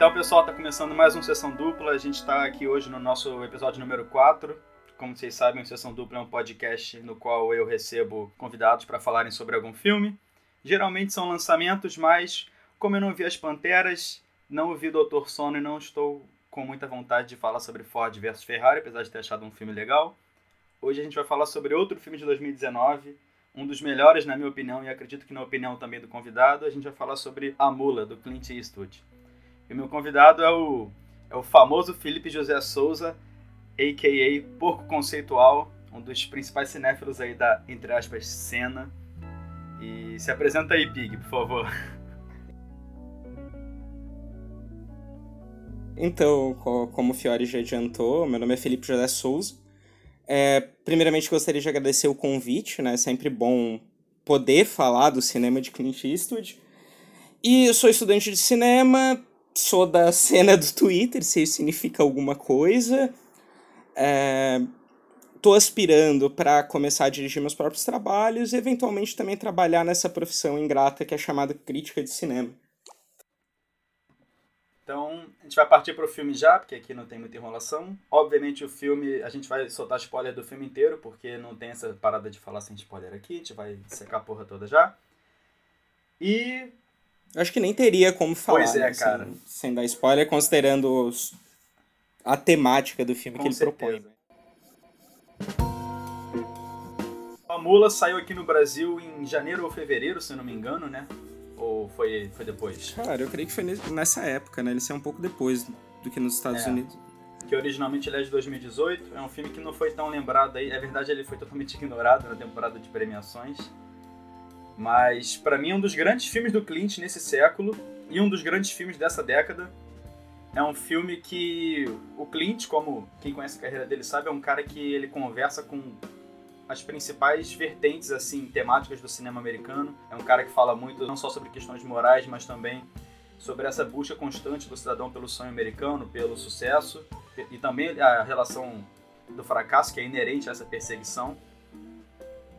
Então, pessoal, tá começando mais uma sessão dupla. A gente está aqui hoje no nosso episódio número 4. Como vocês sabem, o Sessão Dupla é um podcast no qual eu recebo convidados para falarem sobre algum filme. Geralmente são lançamentos, mas como eu não vi as Panteras, não vi Doutor Sono e não estou com muita vontade de falar sobre Ford versus Ferrari, apesar de ter achado um filme legal. Hoje a gente vai falar sobre outro filme de 2019, um dos melhores na minha opinião e acredito que na opinião também do convidado. A gente vai falar sobre A Mula, do Clint Eastwood. E meu convidado é o, é o famoso Felipe José Souza, a.k.a. Porco Conceitual, um dos principais cinéfilos aí da, entre aspas, cena. E se apresenta aí, Pig, por favor. Então, como o Fiore já adiantou, meu nome é Felipe José Souza. É, primeiramente, gostaria de agradecer o convite, né? É sempre bom poder falar do cinema de Clint Eastwood. E eu sou estudante de cinema, sou da cena do Twitter, se isso significa alguma coisa. É, tô aspirando para começar a dirigir meus próprios trabalhos e eventualmente também trabalhar nessa profissão ingrata que é chamada crítica de cinema. Então, a gente vai partir para o filme já, porque aqui não tem muita enrolação. Obviamente, o filme, a gente vai soltar spoiler do filme inteiro, porque não tem essa parada de falar sem spoiler aqui, a gente vai secar a porra toda já. E Acho que nem teria como falar. Pois é, assim, cara. Sem dar spoiler, considerando os, a temática do filme Com que ele certeza. propõe. A Mula saiu aqui no Brasil em janeiro ou fevereiro, se eu não me engano, né? Ou foi, foi depois? Cara, eu creio que foi nessa época, né? Ele saiu um pouco depois do que nos Estados é. Unidos. Que originalmente ele é de 2018. É um filme que não foi tão lembrado aí. É verdade, ele foi totalmente ignorado na temporada de premiações. Mas para mim é um dos grandes filmes do Clint nesse século e um dos grandes filmes dessa década. É um filme que o Clint, como quem conhece a carreira dele sabe, é um cara que ele conversa com as principais vertentes assim temáticas do cinema americano. É um cara que fala muito não só sobre questões morais, mas também sobre essa busca constante do cidadão pelo sonho americano, pelo sucesso e também a relação do fracasso que é inerente a essa perseguição.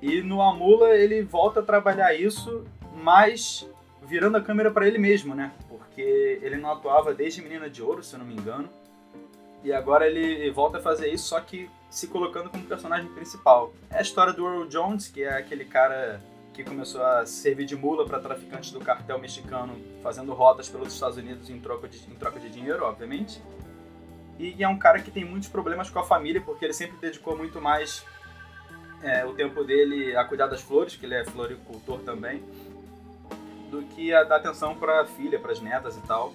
E no Amula ele volta a trabalhar isso, mas virando a câmera para ele mesmo, né? Porque ele não atuava desde Menina de Ouro, se eu não me engano. E agora ele volta a fazer isso, só que se colocando como personagem principal. É a história do Earl Jones, que é aquele cara que começou a servir de mula para traficantes do cartel mexicano, fazendo rotas pelos Estados Unidos em troca de, em troca de dinheiro, obviamente. E é um cara que tem muitos problemas com a família, porque ele sempre dedicou muito mais é, o tempo dele a cuidar das flores, que ele é floricultor também, do que a dar atenção para a filha, para as netas e tal.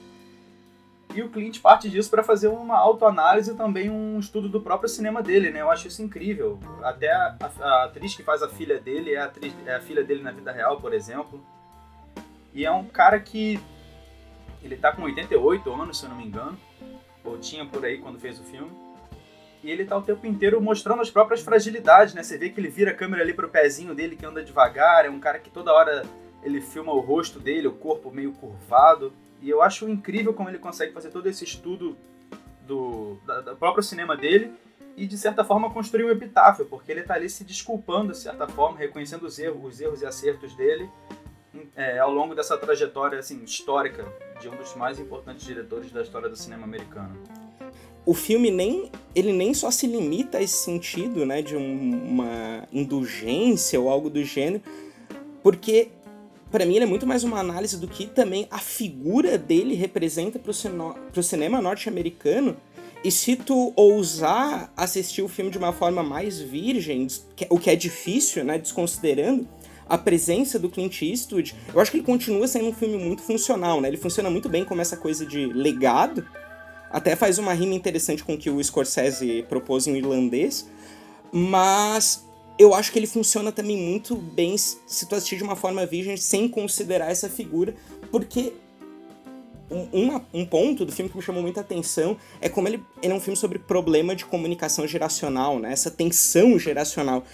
E o Clint parte disso para fazer uma autoanálise e também um estudo do próprio cinema dele, né? Eu acho isso incrível. Até a, a, atriz que faz a filha dele é a, atriz, é a filha dele na vida real, por exemplo. E é um cara que. Ele tá com 88 anos, se eu não me engano. Ou tinha por aí quando fez o filme e ele tá o tempo inteiro mostrando as próprias fragilidades, né? Você vê que ele vira a câmera ali pro pezinho dele que anda devagar, é um cara que toda hora ele filma o rosto dele, o corpo meio curvado. E eu acho incrível como ele consegue fazer todo esse estudo do, da, do próprio cinema dele e de certa forma construir um epitáfio, porque ele tá ali se desculpando de certa forma, reconhecendo os erros, os erros e acertos dele é, ao longo dessa trajetória assim histórica de um dos mais importantes diretores da história do cinema americano o filme nem ele nem só se limita a esse sentido, né, de um, uma indulgência ou algo do gênero, porque para mim ele é muito mais uma análise do que também a figura dele representa para o cinema norte-americano. E se tu ousar assistir o filme de uma forma mais virgem, o que é difícil, né, desconsiderando a presença do Clint Eastwood, eu acho que ele continua sendo um filme muito funcional, né? Ele funciona muito bem como essa coisa de legado, até faz uma rima interessante com o que o Scorsese propôs em irlandês, mas eu acho que ele funciona também muito bem se tu assistir de uma forma virgem sem considerar essa figura, porque um, um ponto do filme que me chamou muita atenção é como ele, ele é um filme sobre problema de comunicação geracional, né? Essa tensão geracional.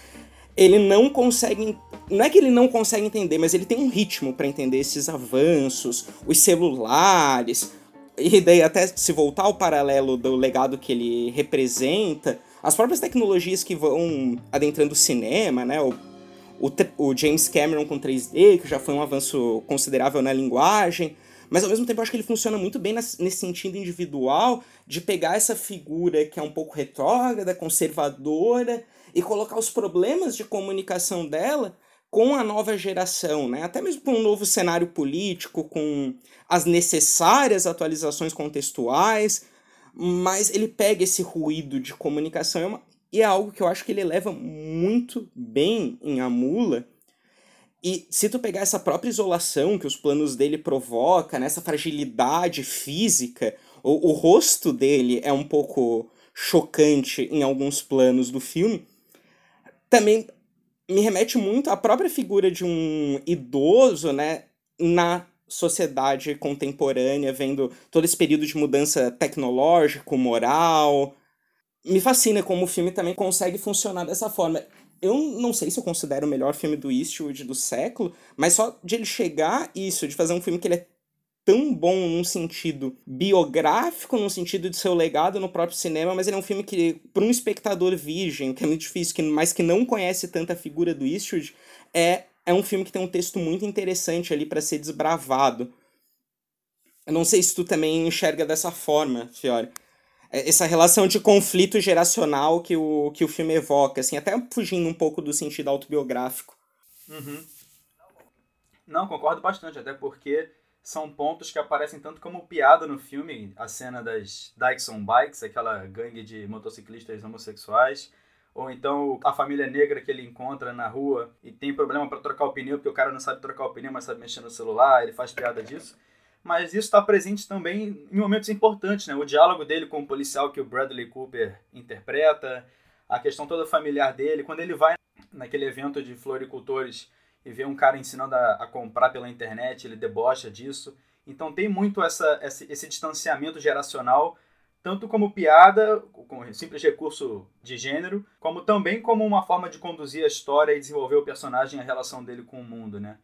Ele não consegue. Não é que ele não consegue entender, mas ele tem um ritmo para entender esses avanços, os celulares, e daí até se voltar ao paralelo do legado que ele representa, as próprias tecnologias que vão adentrando o cinema, né? O, o, o, James Cameron com 3D, que já foi um avanço considerável na linguagem, mas ao mesmo tempo acho que ele funciona muito bem nesse sentido individual de pegar essa figura que é um pouco retrógrada, conservadora, e colocar os problemas de comunicação dela com a nova geração, né? Até mesmo com um novo cenário político, com as necessárias atualizações contextuais, mas ele pega esse ruído de comunicação e é algo que eu acho que ele leva muito bem em Amula. E se tu pegar essa própria isolação que os planos dele provoca, nessa né, fragilidade física, o, o rosto dele é um pouco chocante em alguns planos do filme, também me remete muito à própria figura de um idoso, né, na sociedade contemporânea, vendo todo esse período de mudança tecnológico, moral. Me fascina como o filme também consegue funcionar dessa forma. Eu não sei se eu considero o melhor filme do Eastwood do século, mas só de ele chegar isso, de fazer um filme que ele é tão bom num sentido biográfico, num sentido de seu legado no próprio cinema, mas ele é um filme que, para um espectador virgem, que é muito difícil, que, mas que não conhece tanta figura do Eastwood, é é um filme que tem um texto muito interessante ali para ser desbravado. Eu não sei se tu também enxerga dessa forma, Fiore. É, essa relação de conflito geracional que o, que o filme evoca, assim, até fugindo um pouco do sentido autobiográfico. Uhum. Não, concordo bastante, até porque são pontos que aparecem tanto como piada no filme, a cena das Dyson Bikes, aquela gangue de motociclistas homossexuais, ou então a família negra que ele encontra na rua e tem problema para trocar o pneu, porque o cara não sabe trocar o pneu, mas sabe mexer no celular, ele faz piada disso. Mas isso está presente também em momentos importantes, né? O diálogo dele com o policial que o Bradley Cooper interpreta, a questão toda familiar dele, quando ele vai naquele evento de floricultores e vê um cara ensinando a, a comprar pela internet, ele debocha disso. Então tem muito essa, esse, esse distanciamento geracional tanto como piada, com simples recurso de gênero, como também como uma forma de conduzir a história e desenvolver o personagem e a relação dele com o mundo, né?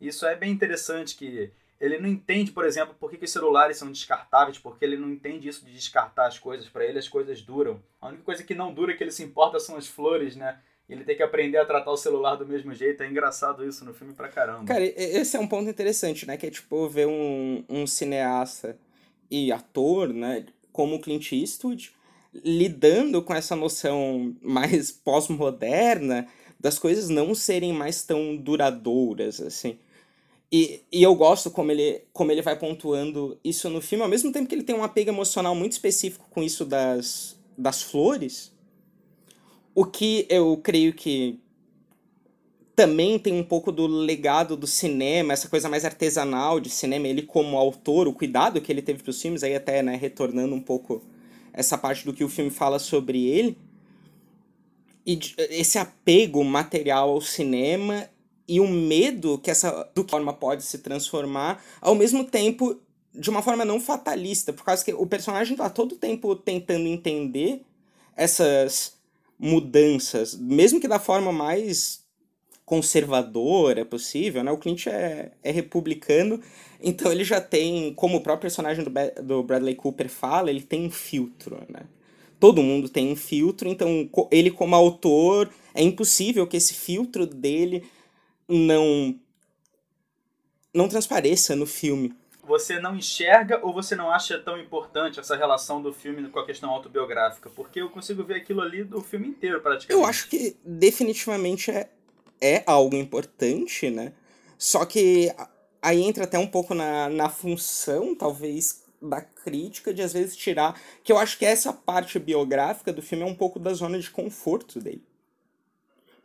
Isso é bem interessante que ele não entende, por exemplo, por que, que os celulares são descartáveis, porque ele não entende isso de descartar as coisas. Para ele, as coisas duram. A única coisa que não dura que ele se importa são as flores, né? Ele tem que aprender a tratar o celular do mesmo jeito. É engraçado isso no filme pra caramba. Cara, esse é um ponto interessante, né? Que é tipo ver um, um cineasta e ator, né? como Clint Eastwood, lidando com essa noção mais pós-moderna das coisas não serem mais tão duradouras, assim. E, e eu gosto como ele, como ele vai pontuando isso no filme, ao mesmo tempo que ele tem um apego emocional muito específico com isso das, das flores, o que eu creio que também tem um pouco do legado do cinema, essa coisa mais artesanal de cinema, ele como autor, o cuidado que ele teve para os filmes, aí até né, retornando um pouco essa parte do que o filme fala sobre ele, e esse apego material ao cinema e o medo que essa do que forma pode se transformar, ao mesmo tempo de uma forma não fatalista, por causa que o personagem está todo tempo tentando entender essas mudanças, mesmo que da forma mais conservadora possível, né? O Clint é, é republicano, então ele já tem, como o próprio personagem do, do Bradley Cooper fala, ele tem um filtro, né? Todo mundo tem um filtro, então ele como autor, é impossível que esse filtro dele não não transpareça no filme. Você não enxerga ou você não acha tão importante essa relação do filme com a questão autobiográfica? Porque eu consigo ver aquilo ali do filme inteiro, praticamente. Eu acho que definitivamente é, é algo importante, né? Só que aí entra até um pouco na, na função, talvez, da crítica de às vezes tirar. Que eu acho que essa parte biográfica do filme é um pouco da zona de conforto dele.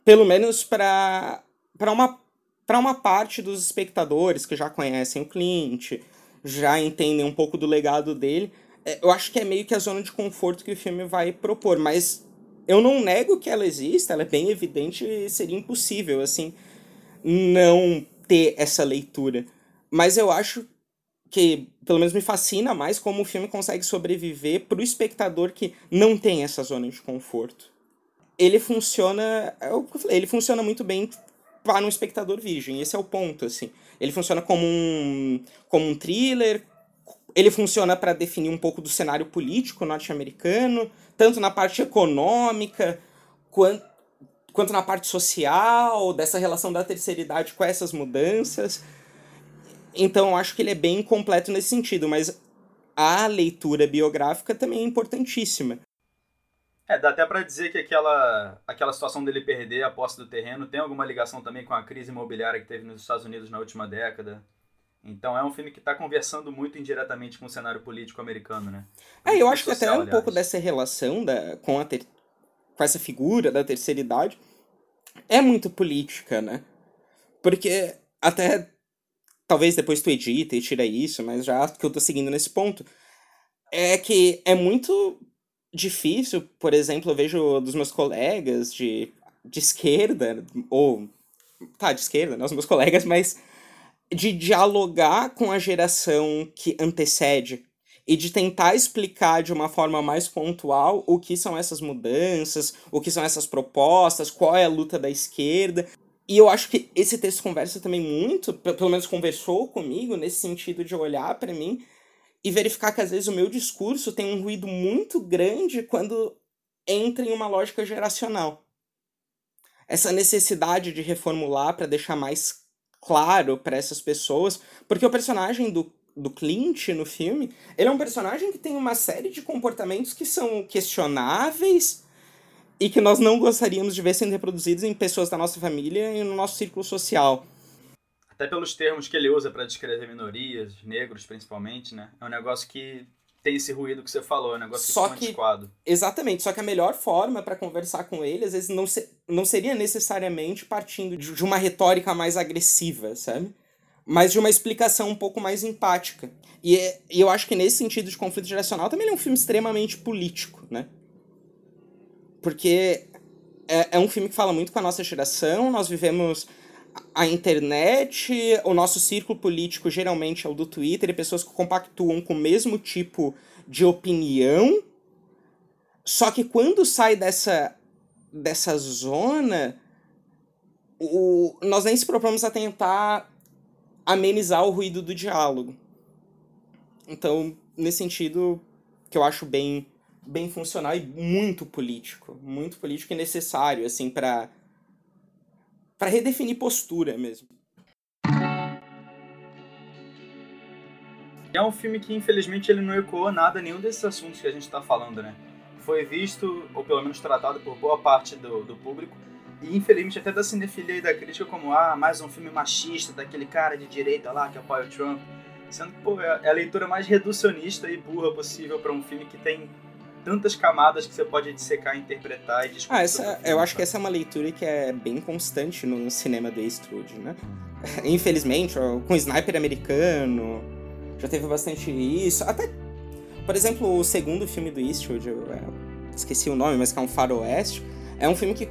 Pelo menos para uma, uma parte dos espectadores que já conhecem o Clint, já entendem um pouco do legado dele. É, eu acho que é meio que a zona de conforto que o filme vai propor, mas eu não nego que ela exista, ela é bem evidente e seria impossível, assim, não ter essa leitura. Mas eu acho que, pelo menos me fascina mais como o filme consegue sobreviver para o espectador que não tem essa zona de conforto. Ele funciona, é ele funciona muito bem para um espectador virgem, esse é o ponto, assim. Ele funciona como um, como um thriller, ele funciona para definir um pouco do cenário político norte-americano, tanto na parte econômica quanto, quanto na parte social, dessa relação da terceira idade com essas mudanças. Então eu acho que ele é bem completo nesse sentido, mas a leitura biográfica também é importantíssima. É, dá até para dizer que aquela, aquela situação dele perder a posse do terreno tem alguma ligação também com a crise imobiliária que teve nos Estados Unidos na última década. Então é um filme que está conversando muito indiretamente com o cenário político americano, né? É, eu acho que até um pouco dessa relação da, com, a ter, com essa figura da terceira idade é muito política, né? Porque até talvez depois tu edita e tira isso, mas já que eu tô seguindo nesse ponto, é que é muito difícil, por exemplo, eu vejo dos meus colegas de, de esquerda, ou tá, de esquerda, né, os meus colegas, mas de dialogar com a geração que antecede e de tentar explicar de uma forma mais pontual o que são essas mudanças, o que são essas propostas, qual é a luta da esquerda. E eu acho que esse texto conversa também muito, pelo menos conversou comigo, nesse sentido de olhar para mim e verificar que às vezes o meu discurso tem um ruído muito grande quando entra em uma lógica geracional. Essa necessidade de reformular para deixar mais claro para essas pessoas, porque o personagem do, do Clint no filme, ele é um personagem que tem uma série de comportamentos que são questionáveis e que nós não gostaríamos de ver sendo reproduzidos em pessoas da nossa família e no nosso círculo social. Até pelos termos que ele usa para descrever minorias, negros principalmente, né? É um negócio que tem esse ruído que você falou, é um negócio só que, que Exatamente, só que a melhor forma para conversar com ele, às vezes, não, se, não seria necessariamente partindo de, de uma retórica mais agressiva, sabe? Mas de uma explicação um pouco mais empática. E, é, e eu acho que nesse sentido de conflito geracional também é um filme extremamente político, né? Porque é, é um filme que fala muito com a nossa geração, nós vivemos a internet, o nosso círculo político geralmente é o do Twitter, e pessoas que compactuam com o mesmo tipo de opinião. Só que quando sai dessa, dessa zona, o, nós nem se propomos a tentar amenizar o ruído do diálogo. Então, nesse sentido, que eu acho bem, bem funcional e muito político. Muito político e necessário, assim, para para redefinir postura mesmo. É um filme que, infelizmente, ele não ecoou nada, nenhum desses assuntos que a gente está falando, né? Foi visto, ou pelo menos tratado por boa parte do, do público, e infelizmente até da cinefilia e da crítica como, ah, mais um filme machista, daquele cara de direita lá que apoia o Trump. Sendo que, pô, é a leitura mais reducionista e burra possível para um filme que tem tantas camadas que você pode dissecar, interpretar e discutir. Ah, essa, filme, eu acho que essa é uma leitura que é bem constante no cinema do Eastwood, né? Infelizmente, com o Sniper americano, já teve bastante isso. Até, por exemplo, o segundo filme do Eastwood, eu, eu é, esqueci o nome, mas que é um faroeste, é um filme que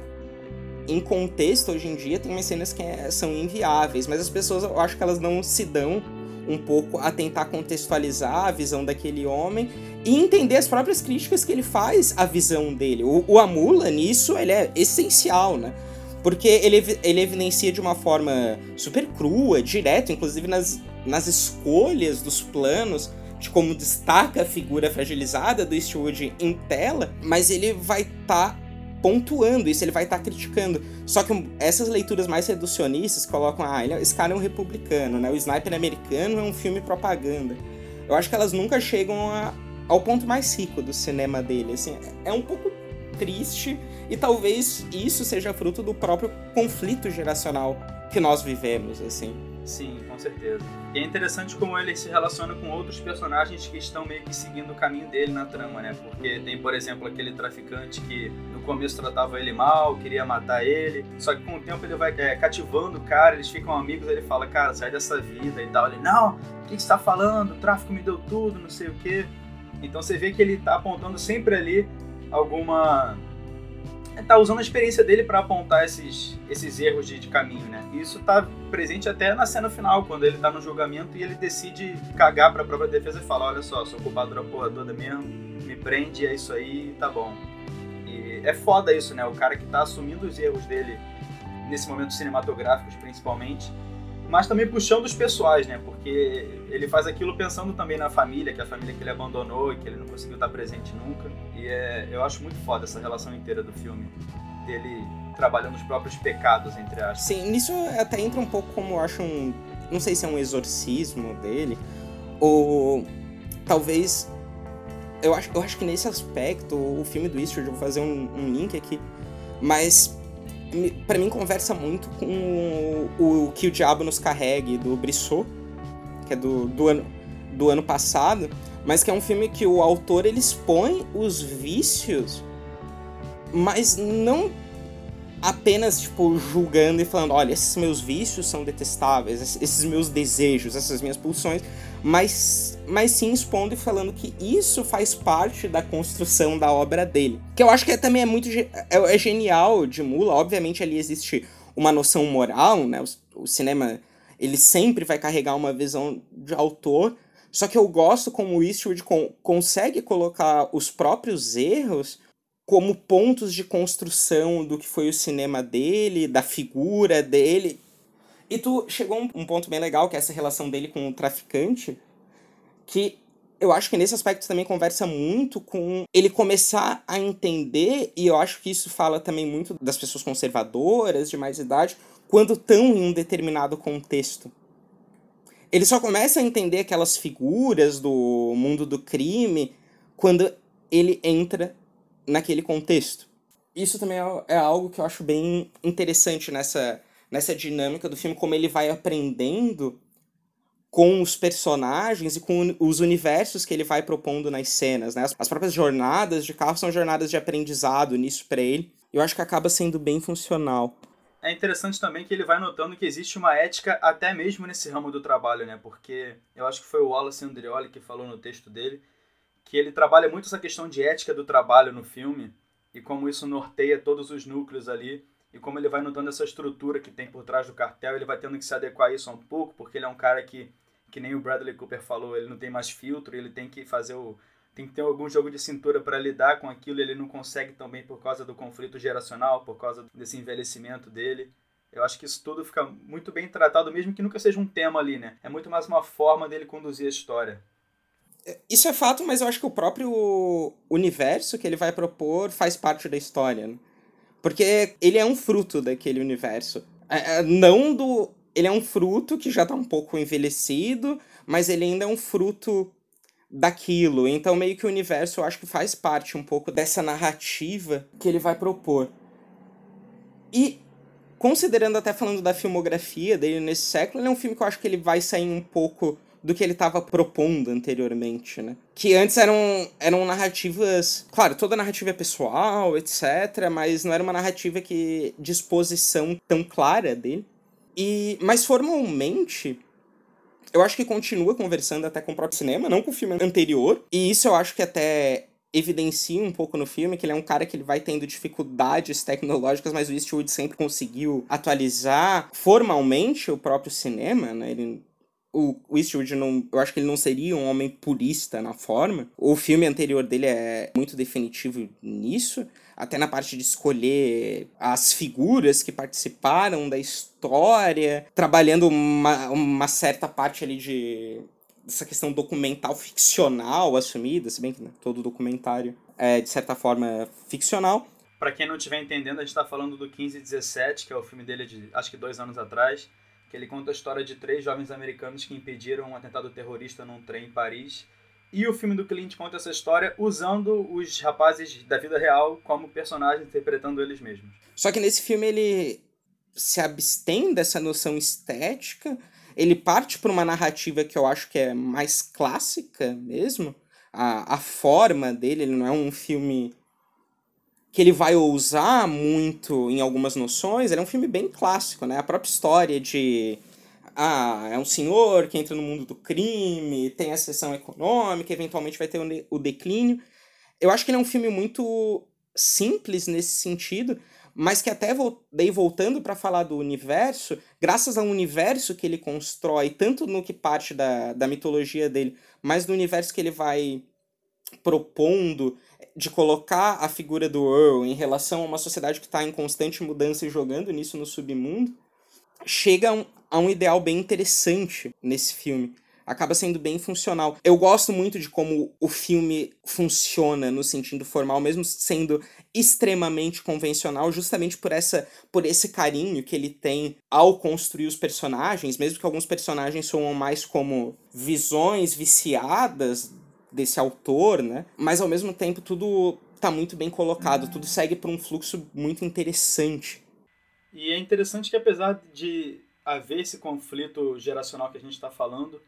em contexto, hoje em dia, tem umas cenas que é, são inviáveis, mas as pessoas, eu acho que elas não se dão um pouco a tentar contextualizar a visão daquele homem e entender as próprias críticas que ele faz à visão dele. O, o Amula, nisso, ele é essencial, né? Porque ele, ele evidencia de uma forma super crua, direta, inclusive nas, nas escolhas dos planos, de como destaca a figura fragilizada do Eastwood em tela, mas ele vai estar tá pontuando isso, ele vai estar tá criticando. Só que essas leituras mais reducionistas colocam, ah, é, esse cara é um republicano, né? O Sniper americano é um filme propaganda. Eu acho que elas nunca chegam a, ao ponto mais rico do cinema dele, assim, é um pouco triste e talvez isso seja fruto do próprio conflito geracional que nós vivemos, assim. Sim, com certeza. E é interessante como ele se relaciona com outros personagens que estão meio que seguindo o caminho dele na trama, né? Porque tem, por exemplo, aquele traficante que no começo tratava ele mal, queria matar ele, só que com o tempo ele vai é, cativando o cara, eles ficam amigos, ele fala, cara, sai dessa vida e tal. Ele, não, o que, você tá falando? O tráfico me deu tudo, não sei o quê. Então você vê que ele tá apontando sempre ali alguma tá usando a experiência dele para apontar esses, esses erros de, de, caminho, né? Isso tá presente até na cena final, quando ele tá no julgamento e ele decide cagar pra própria defesa e fala: Olha só, sou culpado da porra toda mesmo, me prende, é isso aí, tá bom. E é foda isso, né? O cara que tá assumindo os erros dele nesse momento cinematográficos, principalmente, mas também puxando os pessoais, né? Porque ele faz aquilo pensando também na família, que é a família que ele abandonou e que ele não conseguiu estar presente nunca. E é, eu acho muito foda essa relação inteira do filme, dele trabalhando os próprios pecados, entre aspas. Sim, nisso até entra um pouco como eu acho um não sei se é um exorcismo dele, ou talvez. Eu acho, eu acho que nesse aspecto, o filme do Eastwood, eu vou fazer um, um link aqui, mas para mim conversa muito com o, o, Que o Diabo Nos Carregue, do Brissot, que é do, do, ano, do ano passado, mas que é um filme que o autor ele expõe os vícios, mas não apenas, tipo, julgando e falando, olha, esses meus vícios são detestáveis, esses meus desejos, essas minhas pulsões, mas, mas sim expondo e falando que isso faz parte da construção da obra dele. Que eu acho que é, também é muito é, é genial de Mula, obviamente ali existe uma noção moral, né? O, o cinema, ele sempre vai carregar uma visão de autor, só que eu gosto como o Eastwood con consegue colocar os próprios erros como pontos de construção do que foi o cinema dele, da figura dele. E tu chegou a um ponto bem legal, que é essa relação dele com o traficante, que eu acho que nesse aspecto também conversa muito com ele começar a entender, e eu acho que isso fala também muito das pessoas conservadoras, de mais idade, quando estão em um determinado contexto. Ele só começa a entender aquelas figuras do mundo do crime quando ele entra naquele contexto. Isso também é, é algo que eu acho bem interessante nessa, nessa dinâmica do filme, como ele vai aprendendo com os personagens e com os universos que ele vai propondo nas cenas, né? As próprias jornadas de carro são jornadas de aprendizado nisso para ele. Eu acho que acaba sendo bem funcional. É interessante também que ele vai notando que existe uma ética até mesmo nesse ramo do trabalho, né? Porque eu acho que foi o Wallace Andreoli que falou no texto dele que ele trabalha muito essa questão de ética do trabalho no filme e como isso norteia todos os núcleos ali e como ele vai notando essa estrutura que tem por trás do cartel, ele vai tendo que se adequar a isso um pouco, porque ele é um cara que, que nem o Bradley Cooper falou, ele não tem mais filtro, ele tem que fazer o tem que ter algum jogo de cintura para lidar com aquilo, ele não consegue também por causa do conflito geracional, por causa desse envelhecimento dele. Eu acho que isso tudo fica muito bem tratado, mesmo que nunca seja um tema ali, né? É muito mais uma forma dele conduzir a história. Isso é fato, mas eu acho que o próprio universo que ele vai propor faz parte da história. Né? Porque ele é um fruto daquele universo. É, é, não do. Ele é um fruto que já está um pouco envelhecido, mas ele ainda é um fruto daquilo. Então, meio que o universo eu acho que faz parte um pouco dessa narrativa que ele vai propor. E considerando até falando da filmografia dele nesse século, ele é um filme que eu acho que ele vai sair um pouco do que ele estava propondo anteriormente, né? Que antes eram, eram narrativas. Claro, toda narrativa é pessoal, etc., mas não era uma narrativa que. de exposição tão clara dele. E, mas formalmente, eu acho que continua conversando até com o próprio cinema, não com o filme anterior. E isso eu acho que até evidencia um pouco no filme que ele é um cara que ele vai tendo dificuldades tecnológicas, mas o Eastwood sempre conseguiu atualizar formalmente o próprio cinema, né? Ele o, o Eastwood não. Eu acho que ele não seria um homem purista na forma. O filme anterior dele é muito definitivo nisso. Até na parte de escolher as figuras que participaram da história, trabalhando uma, uma certa parte ali de. dessa questão documental ficcional assumida, se bem que né, todo documentário é, de certa forma, ficcional. Para quem não estiver entendendo, a gente está falando do 1517, que é o filme dele de acho que dois anos atrás que ele conta a história de três jovens americanos que impediram um atentado terrorista num trem em Paris. E o filme do Clint conta essa história usando os rapazes da vida real como personagens, interpretando eles mesmos. Só que nesse filme ele se abstém dessa noção estética, ele parte para uma narrativa que eu acho que é mais clássica mesmo. A, a forma dele, ele não é um filme que ele vai ousar muito em algumas noções, ele é um filme bem clássico, né? A própria história de ah, é um senhor que entra no mundo do crime, tem a sessão econômica, eventualmente vai ter o declínio. Eu acho que ele é um filme muito simples nesse sentido, mas que até daí voltando para falar do universo, graças ao universo que ele constrói, tanto no que parte da, da mitologia dele, mas no universo que ele vai propondo de colocar a figura do Earl em relação a uma sociedade que está em constante mudança e jogando nisso no submundo, chega a um, a um ideal bem interessante nesse filme. acaba sendo bem funcional. Eu gosto muito de como o filme funciona no sentido formal, mesmo sendo extremamente convencional, justamente por essa por esse carinho que ele tem ao construir os personagens, mesmo que alguns personagens soam mais como visões viciadas desse autor, né? Mas ao mesmo tempo tudo tá muito bem colocado, tudo segue por um fluxo muito interessante. E é interessante que apesar de haver esse conflito geracional que a gente está falando,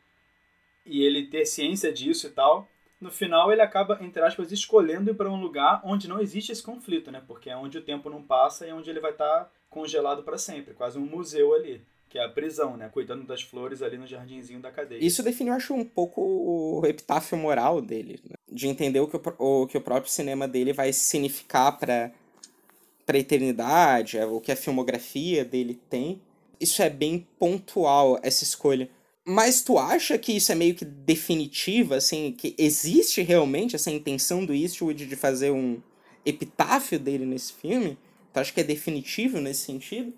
e ele ter ciência disso e tal, no final ele acaba, entre aspas, escolhendo ir para um lugar onde não existe esse conflito, né? Porque é onde o tempo não passa e é onde ele vai estar tá congelado para sempre, quase um museu ali, que é a prisão, né? Cuidando das flores ali no jardinzinho da cadeia. Isso define, eu acho, um pouco o epitáfio moral dele, né? de entender o que o, o que o próprio cinema dele vai significar para para eternidade, o que a filmografia dele tem. Isso é bem pontual, essa escolha. Mas tu acha que isso é meio que definitivo, assim, que existe realmente essa intenção do Eastwood de fazer um epitáfio dele nesse filme? Tu acha que é definitivo nesse sentido?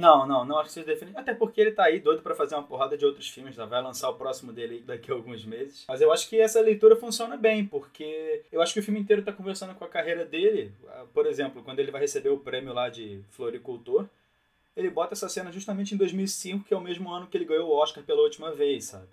Não, não, não acho que seja definitivo. Até porque ele tá aí doido para fazer uma porrada de outros filmes, já vai lançar o próximo dele daqui a alguns meses. Mas eu acho que essa leitura funciona bem, porque eu acho que o filme inteiro tá conversando com a carreira dele. Por exemplo, quando ele vai receber o prêmio lá de floricultor, ele bota essa cena justamente em 2005, que é o mesmo ano que ele ganhou o Oscar pela última vez, sabe?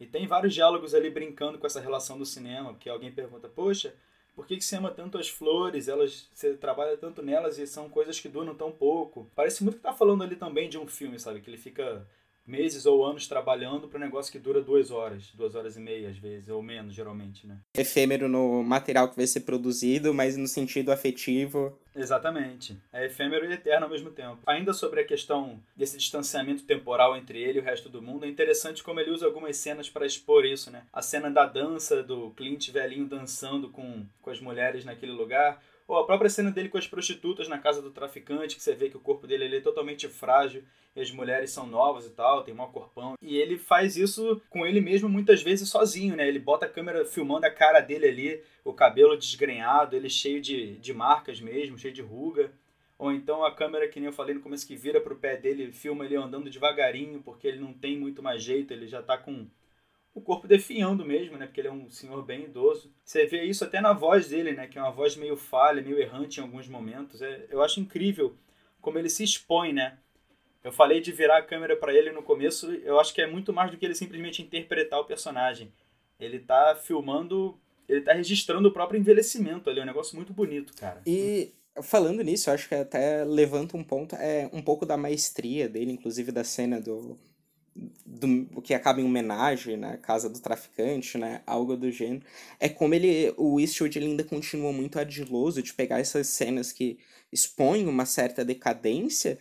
E tem vários diálogos ali brincando com essa relação do cinema, porque alguém pergunta, poxa, por que, que você ama tanto as flores? Elas, você trabalha tanto nelas e são coisas que duram tão pouco. Parece muito que tá falando ali também de um filme, sabe? Que ele fica meses ou anos trabalhando para um negócio que dura duas horas, duas horas e meia às vezes, ou menos geralmente, né? Efêmero no material que vai ser produzido, mas no sentido afetivo. Exatamente. É efêmero e eterno ao mesmo tempo. Ainda sobre a questão desse distanciamento temporal entre ele e o resto do mundo, é interessante como ele usa algumas cenas para expor isso, né? A cena da dança do Clint velhinho dançando com, com as mulheres naquele lugar, ou a própria cena dele com as prostitutas na casa do traficante, que você vê que o corpo dele ele é totalmente frágil as mulheres são novas e tal, tem um corpão. E ele faz isso com ele mesmo muitas vezes sozinho, né? Ele bota a câmera filmando a cara dele ali, o cabelo desgrenhado, ele cheio de, de marcas mesmo, cheio de ruga. Ou então a câmera, que nem eu falei no começo, que vira pro pé dele, filma ele andando devagarinho, porque ele não tem muito mais jeito, ele já tá com o corpo definhando mesmo, né? Porque ele é um senhor bem idoso. Você vê isso até na voz dele, né? Que é uma voz meio falha, meio errante em alguns momentos. É, eu acho incrível como ele se expõe, né? Eu falei de virar a câmera para ele no começo, eu acho que é muito mais do que ele simplesmente interpretar o personagem. Ele tá filmando, ele tá registrando o próprio envelhecimento ali, é um negócio muito bonito, cara. E falando nisso, eu acho que até levanta um ponto, é um pouco da maestria dele, inclusive da cena do do que acaba em homenagem, né, casa do traficante, né, algo do gênero, é como ele, o Eastwood ele ainda continua muito ardiloso de pegar essas cenas que expõem uma certa decadência,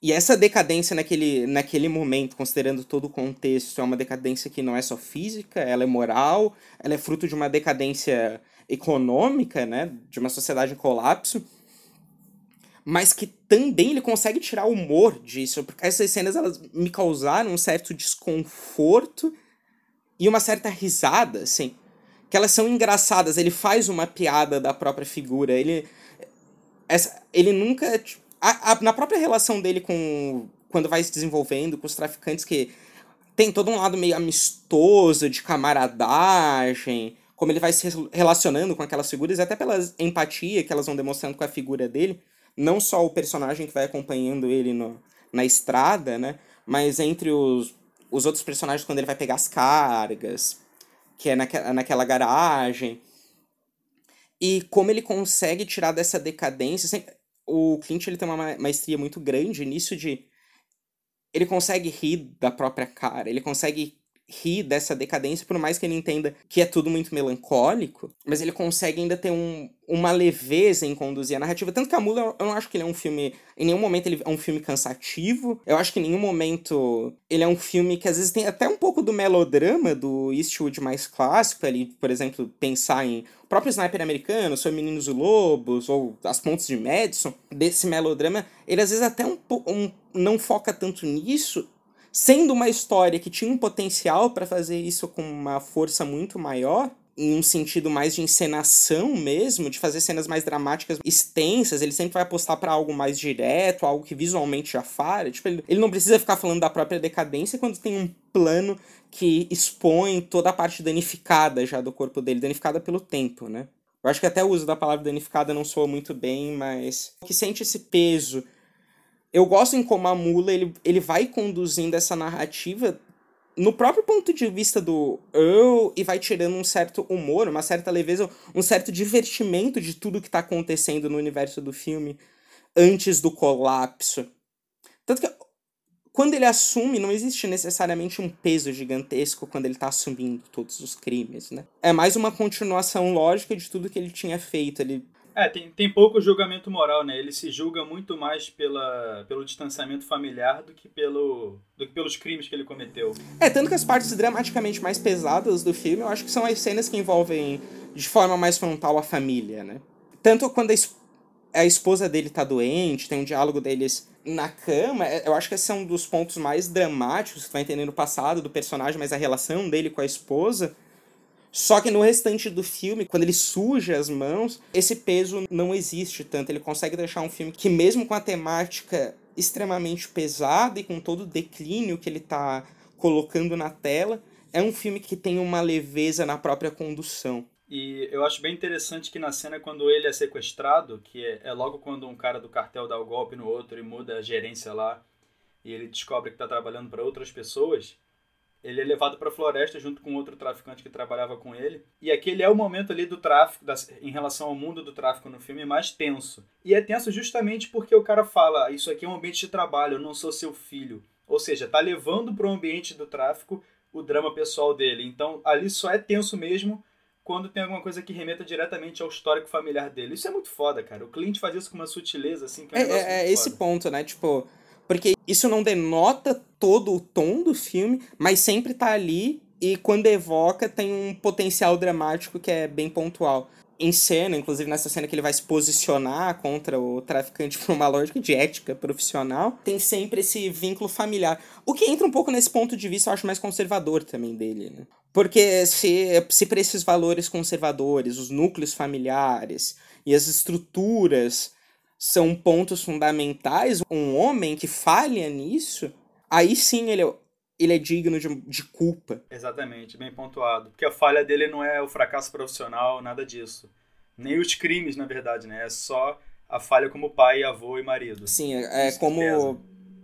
e essa decadência naquele, naquele momento, considerando todo o contexto, é uma decadência que não é só física, ela é moral, ela é fruto de uma decadência econômica, né, de uma sociedade em colapso, mas que também ele consegue tirar humor disso, porque essas cenas elas me causaram um certo desconforto e uma certa risada, assim, que elas são engraçadas, ele faz uma piada da própria figura, ele essa, ele nunca a, a, na própria relação dele com quando vai se desenvolvendo com os traficantes que tem todo um lado meio amistoso, de camaradagem, como ele vai se relacionando com aquelas figuras, até pela empatia que elas vão demonstrando com a figura dele não só o personagem que vai acompanhando ele no, na estrada, né? Mas entre os, os outros personagens quando ele vai pegar as cargas, que é naque, naquela garagem. E como ele consegue tirar dessa decadência. Sempre, o Clint ele tem uma maestria muito grande nisso de. Ele consegue rir da própria cara, ele consegue rir dessa decadência, por mais que ele entenda que é tudo muito melancólico, mas ele consegue ainda ter um, uma leveza em conduzir a narrativa. Tanto que a Mula, eu não acho que ele é um filme. Em nenhum momento ele é um filme cansativo. Eu acho que em nenhum momento ele é um filme que às vezes tem até um pouco do melodrama do Eastwood mais clássico, ali, por exemplo, pensar em o próprio Sniper americano, Sou Meninos e Lobos, ou As Pontes de Madison, desse melodrama, ele às vezes até um, um não foca tanto nisso, sendo uma história que tinha um potencial para fazer isso com uma força muito maior, em um sentido mais de encenação mesmo, de fazer cenas mais dramáticas, extensas, ele sempre vai apostar para algo mais direto, algo que visualmente já fala. Tipo, ele, ele não precisa ficar falando da própria decadência quando tem um plano que expõe toda a parte danificada já do corpo dele, danificada pelo tempo, né? Eu acho que até o uso da palavra danificada não soa muito bem, mas que sente esse peso. Eu gosto em como a Mula ele, ele vai conduzindo essa narrativa no próprio ponto de vista do Earl e vai tirando um certo humor, uma certa leveza, um certo divertimento de tudo que está acontecendo no universo do filme antes do colapso. Tanto que quando ele assume, não existe necessariamente um peso gigantesco quando ele está assumindo todos os crimes, né? É mais uma continuação lógica de tudo que ele tinha feito. Ele é, tem, tem pouco julgamento moral, né? Ele se julga muito mais pela, pelo distanciamento familiar do que, pelo, do que pelos crimes que ele cometeu. É, tanto que as partes dramaticamente mais pesadas do filme, eu acho que são as cenas que envolvem de forma mais frontal a família, né? Tanto quando a, a esposa dele tá doente, tem um diálogo deles na cama, é, eu acho que esse é um dos pontos mais dramáticos que vai entender no passado do personagem, mas a relação dele com a esposa só que no restante do filme, quando ele suja as mãos, esse peso não existe tanto. Ele consegue deixar um filme que, mesmo com a temática extremamente pesada e com todo o declínio que ele está colocando na tela, é um filme que tem uma leveza na própria condução. E eu acho bem interessante que na cena, quando ele é sequestrado, que é, é logo quando um cara do cartel dá o golpe no outro e muda a gerência lá, e ele descobre que está trabalhando para outras pessoas, ele é levado para a floresta junto com outro traficante que trabalhava com ele. E aquele é o momento ali do tráfico, das, em relação ao mundo do tráfico no filme, mais tenso. E é tenso justamente porque o cara fala: Isso aqui é um ambiente de trabalho, eu não sou seu filho. Ou seja, tá levando para o ambiente do tráfico o drama pessoal dele. Então ali só é tenso mesmo quando tem alguma coisa que remeta diretamente ao histórico familiar dele. Isso é muito foda, cara. O Clint faz isso com uma sutileza, assim, que é um É, é, é esse ponto, né? Tipo, porque isso não denota todo o tom do filme, mas sempre tá ali e quando evoca tem um potencial dramático que é bem pontual. Em cena, inclusive nessa cena que ele vai se posicionar contra o traficante por uma lógica de ética profissional, tem sempre esse vínculo familiar. O que entra um pouco nesse ponto de vista, eu acho mais conservador também dele, né? Porque se, se para esses valores conservadores, os núcleos familiares e as estruturas são pontos fundamentais, um homem que falha nisso, aí sim ele é, ele é digno de, de culpa. Exatamente, bem pontuado. Porque a falha dele não é o fracasso profissional, nada disso. Nem os crimes, na verdade, né? É só a falha como pai, avô e marido. Sim, é, é como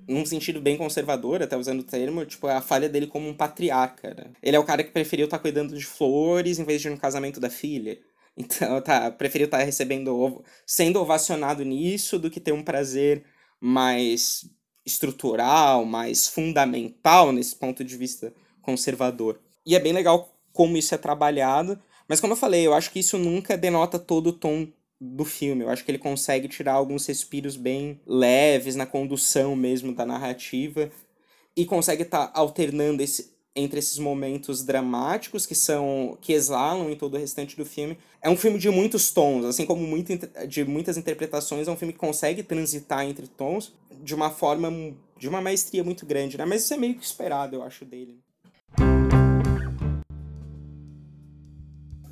num sentido bem conservador, até usando o termo, tipo, a falha dele como um patriarca, né? Ele é o cara que preferiu estar tá cuidando de flores em vez de no casamento da filha. Então, tá, preferiu estar tá recebendo, sendo ovacionado nisso do que ter um prazer mais estrutural, mais fundamental nesse ponto de vista conservador. E é bem legal como isso é trabalhado, mas como eu falei, eu acho que isso nunca denota todo o tom do filme. Eu acho que ele consegue tirar alguns respiros bem leves na condução mesmo da narrativa e consegue estar tá alternando esse, entre esses momentos dramáticos que são que exalam em todo o restante do filme. É um filme de muitos tons, assim como muito, de muitas interpretações, é um filme que consegue transitar entre tons de uma forma de uma maestria muito grande, né? Mas isso é meio que esperado, eu acho dele.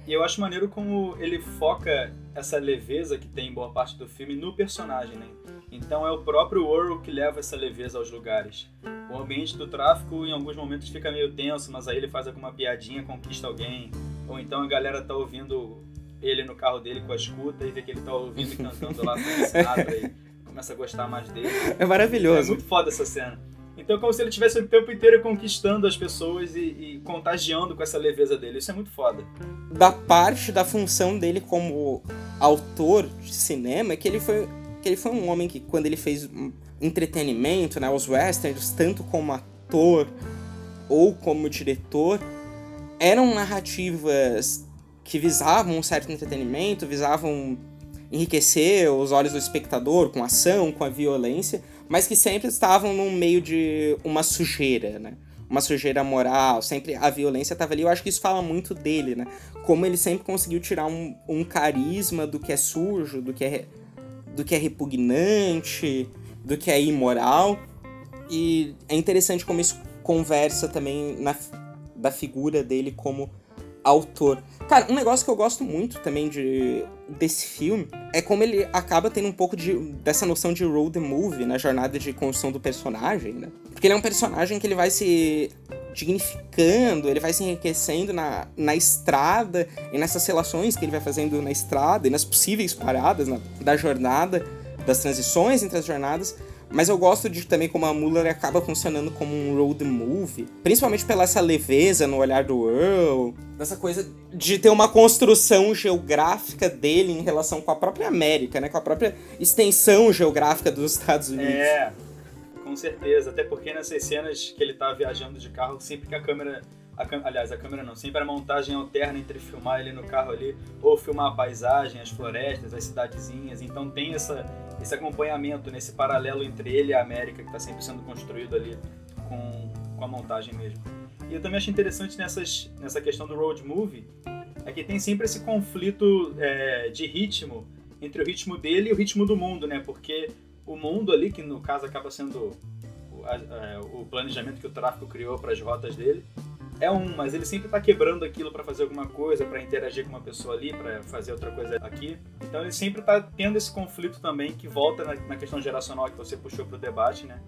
E eu acho maneiro como ele foca essa leveza que tem em boa parte do filme no personagem, né? Então é o próprio Earl que leva essa leveza aos lugares. O ambiente do tráfico em alguns momentos fica meio tenso, mas aí ele faz alguma piadinha, conquista alguém. Ou então a galera tá ouvindo ele no carro dele com a escuta e vê que ele tá ouvindo e cantando lá com Sinatra e começa a gostar mais dele. É maravilhoso. É muito foda essa cena. Então é como se ele tivesse o tempo inteiro conquistando as pessoas e, e, contagiando com essa leveza dele. Isso é muito foda. Da parte da função dele como autor de cinema, é que ele foi que ele foi um homem que, quando ele fez entretenimento, né, os westerns, tanto como ator ou como diretor, eram narrativas que visavam um certo entretenimento, visavam enriquecer os olhos do espectador com ação, com a violência, mas que sempre estavam no meio de uma sujeira, né? Uma sujeira moral, sempre a violência estava ali. Eu acho que isso fala muito dele, né? Como ele sempre conseguiu tirar um, um carisma do que é sujo, do que é do que é repugnante, do que é imoral. E é interessante como isso conversa também na, da figura dele como autor. Cara, um negócio que eu gosto muito também de, desse filme é como ele acaba tendo um pouco de, dessa noção de road movie na jornada de construção do personagem, né? Porque ele é um personagem que ele vai se dignificando, ele vai se enriquecendo na, na estrada e nessas relações que ele vai fazendo na estrada e nas possíveis paradas na, da jornada, das transições entre as jornadas. Mas eu gosto de também como a Muller acaba funcionando como um road movie. Principalmente pela essa leveza no olhar do Earl. Essa coisa de ter uma construção geográfica dele em relação com a própria América, né? Com a própria extensão geográfica dos Estados Unidos. É, com certeza. Até porque nessas cenas que ele tá viajando de carro, sempre que a câmera a, aliás, a câmera não, sempre a montagem alterna entre filmar ele no carro ali ou filmar a paisagem, as florestas, as cidadezinhas. Então tem essa, esse acompanhamento, nesse paralelo entre ele e a América que está sempre sendo construído ali com, com a montagem mesmo. E eu também acho interessante nessas, nessa questão do road movie é que tem sempre esse conflito é, de ritmo entre o ritmo dele e o ritmo do mundo, né? Porque o mundo ali, que no caso acaba sendo o, a, a, o planejamento que o tráfico criou para as rotas dele, é um, mas ele sempre está quebrando aquilo para fazer alguma coisa, para interagir com uma pessoa ali, para fazer outra coisa aqui. Então ele sempre está tendo esse conflito também que volta na, na questão geracional que você puxou para o debate, né?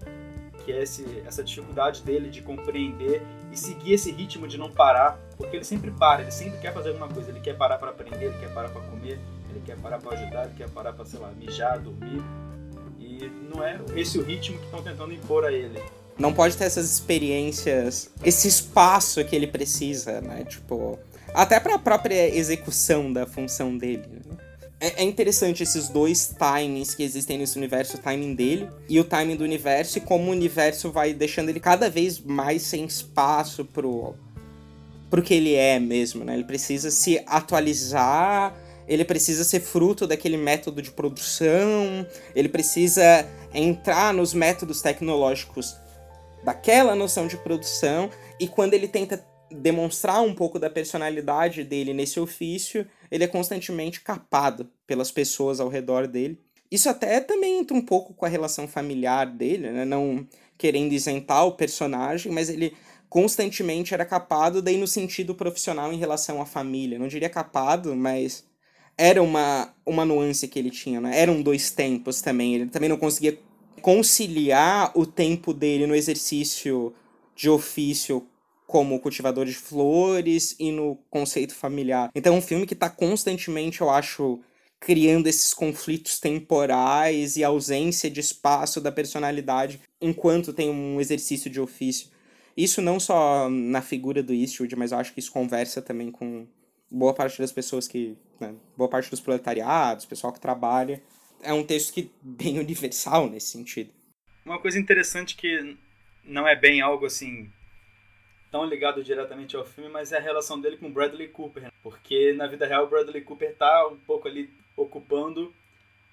Que é esse, essa dificuldade dele de compreender e seguir esse ritmo de não parar, porque ele sempre para, ele sempre quer fazer alguma coisa, ele quer parar para aprender, ele quer parar para comer, ele quer parar para ajudar, ele quer parar para, sei lá, mijar, dormir. E não é esse o ritmo que estão tentando impor a ele não pode ter essas experiências, esse espaço que ele precisa, né? Tipo, até para a própria execução da função dele. Né? É, é, interessante esses dois timings que existem nesse universo, o timing dele e o timing do universo, e como o universo vai deixando ele cada vez mais sem espaço pro, pro que ele é mesmo, né? Ele precisa se atualizar, ele precisa ser fruto daquele método de produção, ele precisa entrar nos métodos tecnológicos daquela noção de produção e quando ele tenta demonstrar um pouco da personalidade dele nesse ofício, ele é constantemente capado pelas pessoas ao redor dele. Isso até também entra um pouco com a relação familiar dele, né? Não querendo isentar o personagem, mas ele constantemente era capado daí no sentido profissional em relação à família. Não diria capado, mas era uma, uma nuance que ele tinha, né? Eram dois tempos também. Ele também não conseguia conciliar o tempo dele no exercício de ofício como cultivador de flores e no conceito familiar. Então é um filme que está constantemente, eu acho, criando esses conflitos temporais e ausência de espaço da personalidade enquanto tem um exercício de ofício. Isso não só na figura do Eastwood, mas eu acho que isso conversa também com boa parte das pessoas que. Né, boa parte dos proletariados, pessoal que trabalha é um texto que bem universal nesse sentido. Uma coisa interessante que não é bem algo assim tão ligado diretamente ao filme, mas é a relação dele com Bradley Cooper, né? porque na vida real Bradley Cooper tá um pouco ali ocupando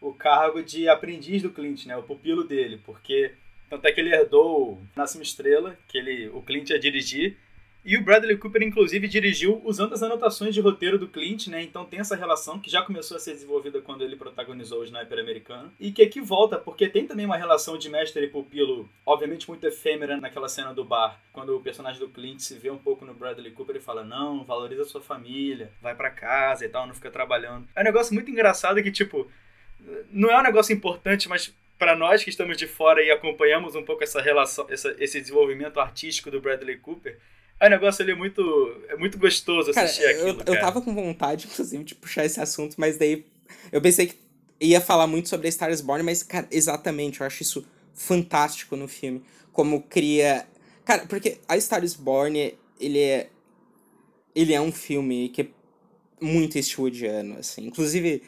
o cargo de aprendiz do Clint, né, o pupilo dele, porque tanto é que ele herdou Nasce uma Estrela, que ele, o Clint ia dirigir, e o Bradley Cooper, inclusive, dirigiu usando as anotações de roteiro do Clint, né? Então tem essa relação que já começou a ser desenvolvida quando ele protagonizou o Sniper americano. E que aqui volta, porque tem também uma relação de mestre e pupilo, obviamente muito efêmera naquela cena do bar, quando o personagem do Clint se vê um pouco no Bradley Cooper e fala: Não, valoriza sua família, vai para casa e tal, não fica trabalhando. É um negócio muito engraçado que, tipo, não é um negócio importante, mas para nós que estamos de fora e acompanhamos um pouco essa relação, essa, esse desenvolvimento artístico do Bradley Cooper é um negócio ali muito, é muito gostoso assistir cara, aquilo, eu, cara. Eu tava com vontade, inclusive, de puxar esse assunto, mas daí eu pensei que ia falar muito sobre a Star is Born, mas, cara, exatamente, eu acho isso fantástico no filme. Como cria... Cara, porque a Star is Born, ele é... Ele é um filme que é muito Eastwoodiano, assim. Inclusive,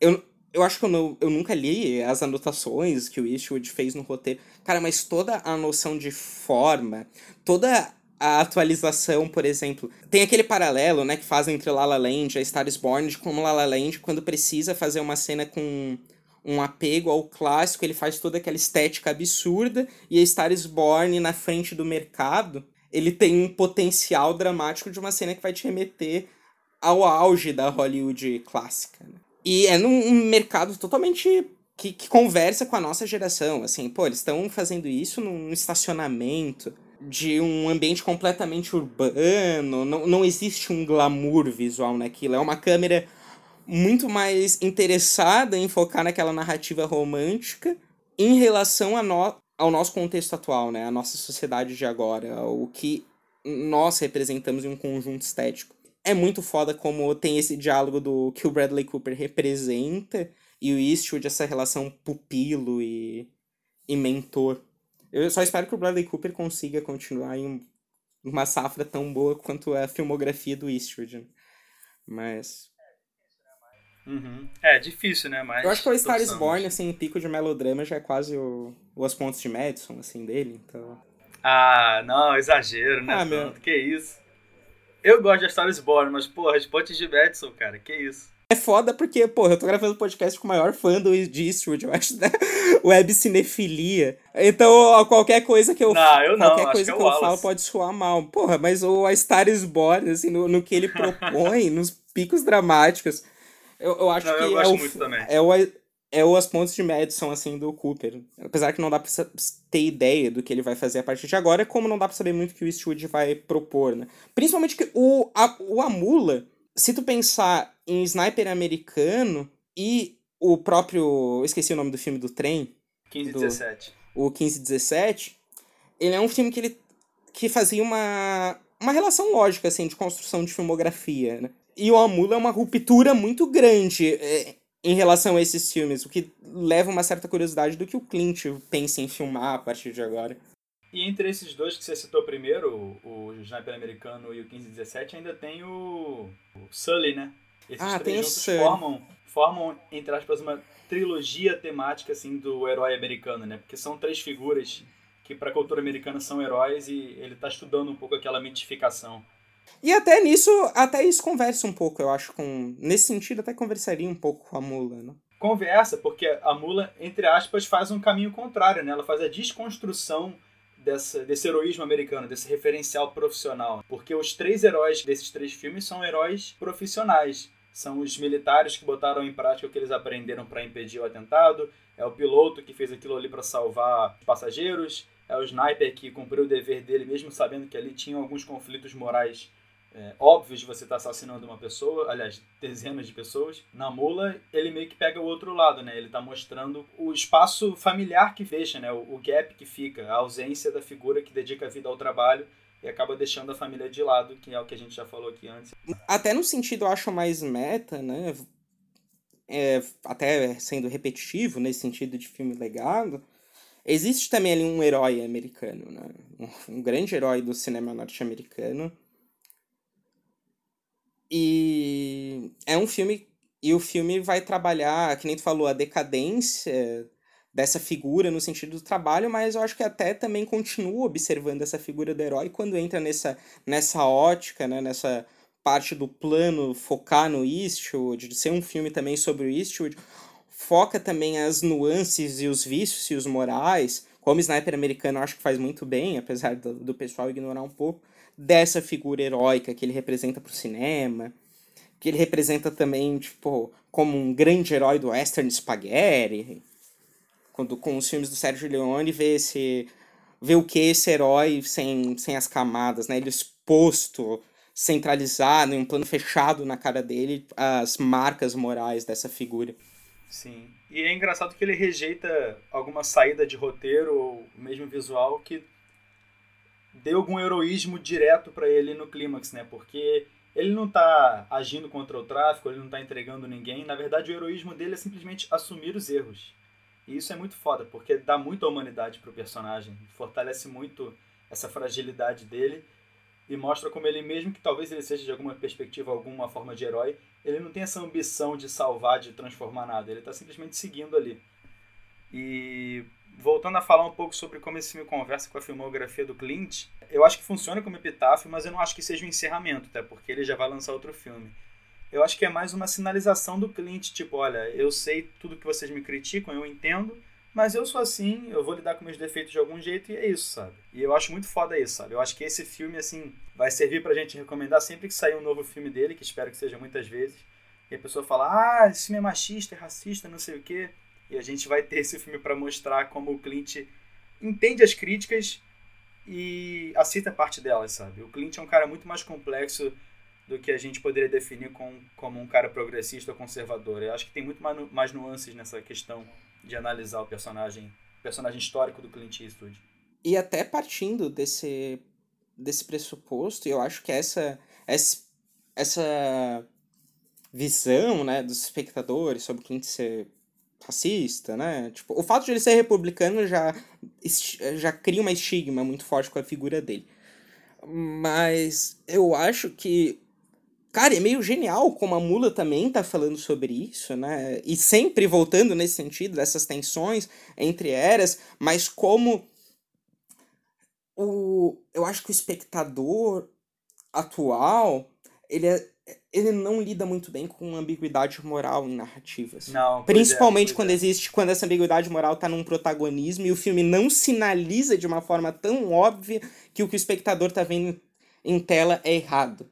eu, eu acho que eu, não, eu nunca li as anotações que o Eastwood fez no roteiro. Cara, mas toda a noção de forma, toda a atualização, por exemplo. Tem aquele paralelo, né, que fazem entre La La Land e a Star is Born, de como La La Land, quando precisa fazer uma cena com um apego ao clássico, ele faz toda aquela estética absurda, e a Star is Born, na frente do mercado, ele tem um potencial dramático de uma cena que vai te remeter ao auge da Hollywood clássica. Né? E é num mercado totalmente que, que conversa com a nossa geração, assim, pô, eles estão fazendo isso num estacionamento, de um ambiente completamente urbano, não, não existe um glamour visual naquilo. É uma câmera muito mais interessada em focar naquela narrativa romântica em relação a no, ao nosso contexto atual, né? A nossa sociedade de agora, o que nós representamos em um conjunto estético. É muito foda como tem esse diálogo do que o Bradley Cooper representa e o Eastwood, essa relação pupilo e, e mentor. Eu só espero que o Bradley Cooper consiga continuar em uma safra tão boa quanto a filmografia do Eastwood. Né? Mas. Uhum. É, difícil, né? Mas eu acho que o Star is Born, assim, pico de melodrama já é quase o, o As Pontes de Madison, assim, dele, então... Ah, não, exagero, né? Ah, meu... Que isso. Eu gosto de A Star is Born, mas, porra, As Pontes de Madison, cara, que isso. É foda porque, pô, eu tô gravando podcast com o maior fã do Eastwood, eu acho, né? Web cinefilia. Então, qualquer coisa que eu Não, eu não, qualquer coisa que, é que eu falo pode soar mal. Porra, mas o A Star is Born, assim, no, no que ele propõe, nos picos dramáticos, eu, eu acho não, que eu é, o, é o é o As Pontes de Madison, assim, do Cooper. Apesar que não dá pra ter ideia do que ele vai fazer a partir de agora, como não dá pra saber muito o que o Eastwood vai propor, né? Principalmente que o, a, o Amula se tu pensar em Sniper americano e o próprio. Esqueci o nome do filme do trem. 1517. O 1517. Ele é um filme que ele. que fazia uma. uma relação lógica, assim, de construção de filmografia, né? E o Amula é uma ruptura muito grande é, em relação a esses filmes, o que leva uma certa curiosidade do que o Clint pensa em filmar a partir de agora. E entre esses dois que você citou primeiro, o, o Sniper Americano e o 1517, ainda tem o, o Sully, né? Esses ah, três juntos formam, formam, entre aspas, uma trilogia temática assim do herói americano, né? Porque são três figuras que para a cultura americana são heróis e ele está estudando um pouco aquela mitificação. E até nisso, até isso conversa um pouco, eu acho, com. Nesse sentido, até conversaria um pouco com a Mula, né? Conversa, porque a Mula, entre aspas, faz um caminho contrário, né? Ela faz a desconstrução dessa, desse heroísmo americano, desse referencial profissional. Porque os três heróis desses três filmes são heróis profissionais. São os militares que botaram em prática o que eles aprenderam para impedir o atentado, é o piloto que fez aquilo ali para salvar passageiros, é o sniper que cumpriu o dever dele mesmo sabendo que ali tinha alguns conflitos morais é, óbvios de você estar tá assassinando uma pessoa, aliás, dezenas de pessoas. Na mula, ele meio que pega o outro lado, né? Ele está mostrando o espaço familiar que deixa, né? O, o gap que fica, a ausência da figura que dedica a vida ao trabalho e acaba deixando a família de lado, que é o que a gente já falou aqui antes. Até no sentido, eu acho, mais meta, né? É, até sendo repetitivo nesse sentido de filme legado, existe também ali um herói americano, né? Um, um grande herói do cinema norte-americano e é um filme. E o filme vai trabalhar, que nem tu falou, a decadência dessa figura no sentido do trabalho, mas eu acho que até também continua observando essa figura do herói quando entra nessa, nessa ótica, né, nessa parte do plano focar no Eastwood, de ser um filme também sobre o Eastwood, foca também as nuances e os vícios e os morais, como Sniper americano acho que faz muito bem, apesar do, do pessoal ignorar um pouco, dessa figura heróica que ele representa pro cinema, que ele representa também, tipo, como um grande herói do western spaghetti. Quando com os filmes do Sérgio Leone vê esse vê o que esse herói sem, sem as camadas, né? Ele exposto, centralizado, em um plano fechado na cara dele, as marcas morais dessa figura. Sim. E é engraçado que ele rejeita alguma saída de roteiro ou mesmo visual que deu algum heroísmo direto para ele no clímax, né? Porque ele não tá agindo contra o tráfico, ele não tá entregando ninguém. Na verdade, o heroísmo dele é simplesmente assumir os erros. E isso é muito foda, porque dá muita humanidade pro personagem, fortalece muito essa fragilidade dele e mostra como ele mesmo que talvez ele seja de alguma perspectiva alguma forma de herói, ele não tem essa ambição de salvar, de transformar nada, ele tá simplesmente seguindo ali. E voltando a falar um pouco sobre como esse filme conversa com a filmografia do Clint, eu acho que funciona como epitáfio, mas eu não acho que seja um encerramento, até porque ele já vai lançar outro filme. Eu acho que é mais uma sinalização do Clint, tipo, olha, eu sei tudo que vocês me criticam, eu entendo, mas eu sou assim, eu vou lidar com meus defeitos de algum jeito e é isso, sabe? E eu acho muito foda isso, sabe? Eu acho que esse filme, assim, vai servir pra gente recomendar sempre que sair um novo filme dele, que espero que seja muitas vezes, e a pessoa fala, ah, esse filme é machista, é racista, não sei o quê. E a gente vai ter esse filme para mostrar como o Clint entende as críticas e aceita parte delas, sabe? O Clint é um cara muito mais complexo do que a gente poderia definir com, como um cara progressista ou conservador. Eu acho que tem muito mais, mais nuances nessa questão de analisar o personagem, personagem histórico do Clint Eastwood. E até partindo desse, desse pressuposto, eu acho que essa, essa, essa visão né, dos espectadores sobre o Clint ser racista, né? Tipo, o fato de ele ser republicano já, já cria uma estigma muito forte com a figura dele. Mas eu acho que Cara, é meio genial como a Mula também tá falando sobre isso, né? E sempre voltando nesse sentido, dessas tensões entre eras, mas como o eu acho que o espectador atual, ele é, ele não lida muito bem com ambiguidade moral em narrativas. Não, é, Principalmente é, quando é. existe, quando essa ambiguidade moral tá num protagonismo e o filme não sinaliza de uma forma tão óbvia que o que o espectador tá vendo em tela é errado.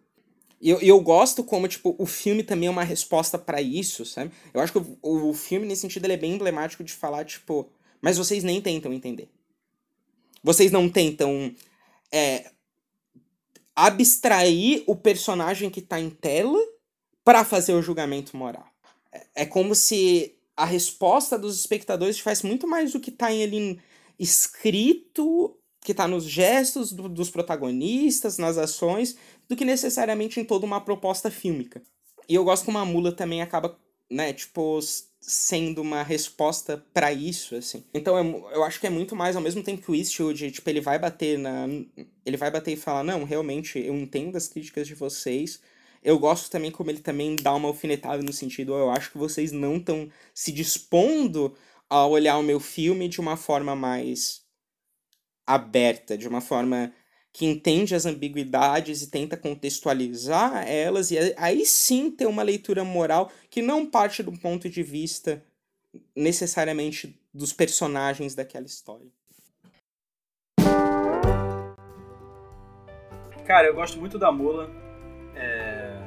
E eu, eu gosto como, tipo, o filme também é uma resposta para isso, sabe? Eu acho que o, o filme, nesse sentido, ele é bem emblemático de falar, tipo, mas vocês nem tentam entender. Vocês não tentam é, abstrair o personagem que tá em tela para fazer o julgamento moral. É, é como se a resposta dos espectadores faz muito mais do que tá ali escrito, que tá nos gestos do, dos protagonistas, nas ações, do que necessariamente em toda uma proposta fílmica. E eu gosto como a mula também acaba, né, tipo, sendo uma resposta para isso, assim. Então é, eu acho que é muito mais ao mesmo tempo que o Eastwood, tipo, ele vai bater na ele vai bater e falar: "Não, realmente eu entendo as críticas de vocês". Eu gosto também como ele também dá uma alfinetada no sentido, eu acho que vocês não estão se dispondo a olhar o meu filme de uma forma mais aberta, de uma forma que entende as ambiguidades e tenta contextualizar elas, e aí sim ter uma leitura moral que não parte do ponto de vista necessariamente dos personagens daquela história. Cara, eu gosto muito da Mula, é...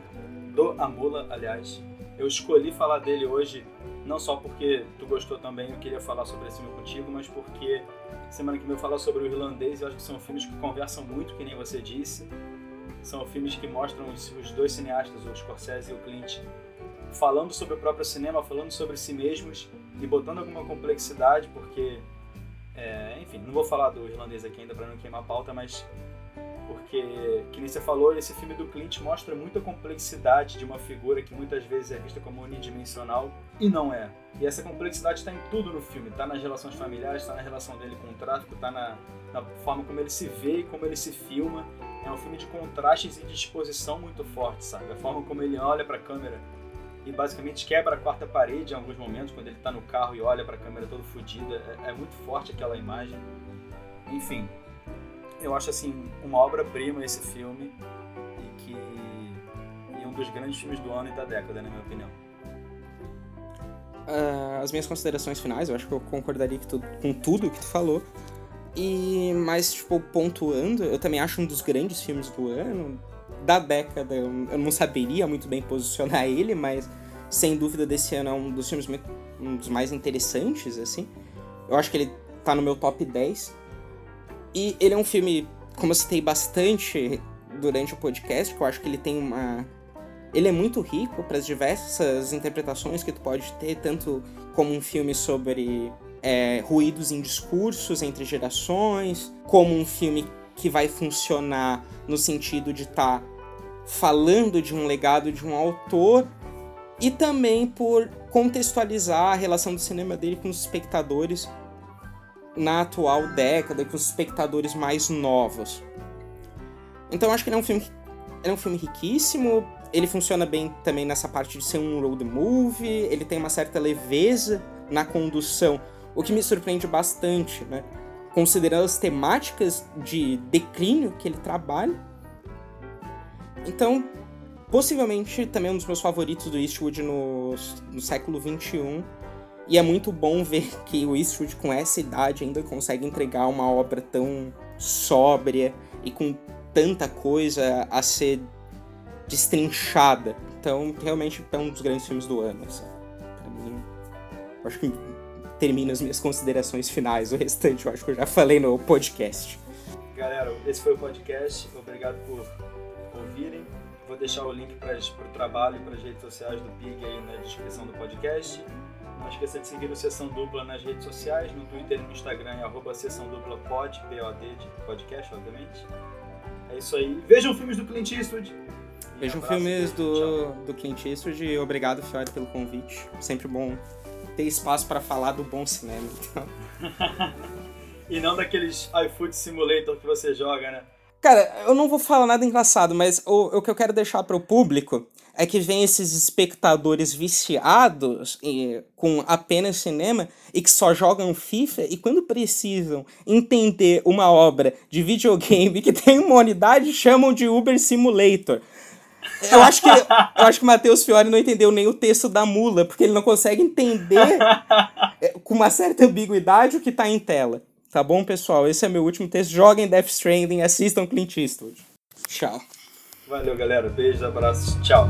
do A Mula, aliás. Eu escolhi falar dele hoje, não só porque tu gostou também, eu queria falar sobre esse filme contigo, mas porque Semana que vem eu falar sobre o irlandês. Eu acho que são filmes que conversam muito, que nem você disse. São filmes que mostram os, os dois cineastas, o Scorsese e o Clint, falando sobre o próprio cinema, falando sobre si mesmos e botando alguma complexidade, porque, é, enfim, não vou falar do irlandês aqui ainda para não queimar a pauta, mas porque, que nem você falou, esse filme do Clint mostra muita complexidade de uma figura que muitas vezes é vista como unidimensional e não é. E essa complexidade está em tudo no filme, está nas relações familiares, está na relação dele com o tráfico, está na, na forma como ele se vê e como ele se filma. É um filme de contrastes e de disposição muito forte, sabe? A forma como ele olha para a câmera e basicamente quebra a quarta parede em alguns momentos, quando ele está no carro e olha para a câmera todo fodida. É, é muito forte aquela imagem. Enfim, eu acho assim uma obra-prima esse filme e que e um dos grandes filmes do ano e da década, na minha opinião. Uh, as minhas considerações finais, eu acho que eu concordaria que tu, com tudo que tu falou. E mais tipo pontuando, eu também acho um dos grandes filmes do ano da década. Eu, eu não saberia muito bem posicionar ele, mas sem dúvida desse ano é um dos filmes um dos mais interessantes assim. Eu acho que ele tá no meu top 10. E ele é um filme, como eu citei bastante durante o podcast, que eu acho que ele tem uma. Ele é muito rico para as diversas interpretações que tu pode ter, tanto como um filme sobre é, ruídos em discursos entre gerações, como um filme que vai funcionar no sentido de estar tá falando de um legado de um autor e também por contextualizar a relação do cinema dele com os espectadores na atual década com os espectadores mais novos. Então acho que ele é um filme é um filme riquíssimo, ele funciona bem também nessa parte de ser um road movie, ele tem uma certa leveza na condução, o que me surpreende bastante, né? Considerando as temáticas de declínio que ele trabalha. Então, possivelmente também um dos meus favoritos do Eastwood no, no século XXI e é muito bom ver que o Eastwood, com essa idade, ainda consegue entregar uma obra tão sóbria e com tanta coisa a ser destrinchada. Então, realmente é um dos grandes filmes do ano. Assim. Pra mim, acho que termino as minhas considerações finais. O restante eu acho que eu já falei no podcast. Galera, esse foi o podcast. Obrigado por ouvirem. Vou deixar o link para o trabalho e para as redes sociais do Pig aí na descrição do podcast. Não esqueça de seguir o Sessão Dupla nas redes sociais, no Twitter e no Instagram, é arroba Sessão Dupla Pod, P-O-D de podcast, obviamente. É isso aí. Vejam filmes do Clint Eastwood. Vejam filmes do, do Clint Eastwood e obrigado, Fiore, pelo convite. Sempre bom ter espaço para falar do bom cinema. Então. e não daqueles iFood Simulator que você joga, né? Cara, eu não vou falar nada engraçado, mas o, o que eu quero deixar para o público é que vem esses espectadores viciados e, com apenas cinema e que só jogam FIFA e quando precisam entender uma obra de videogame que tem uma unidade chamam de Uber Simulator. Eu acho que eu acho que o Matheus Fiore não entendeu nem o texto da mula, porque ele não consegue entender é, com uma certa ambiguidade o que está em tela. Tá bom, pessoal? Esse é meu último texto. Joguem Death Stranding, assistam Clint Eastwood. Tchau. Valeu, galera. Beijos, abraços. Tchau.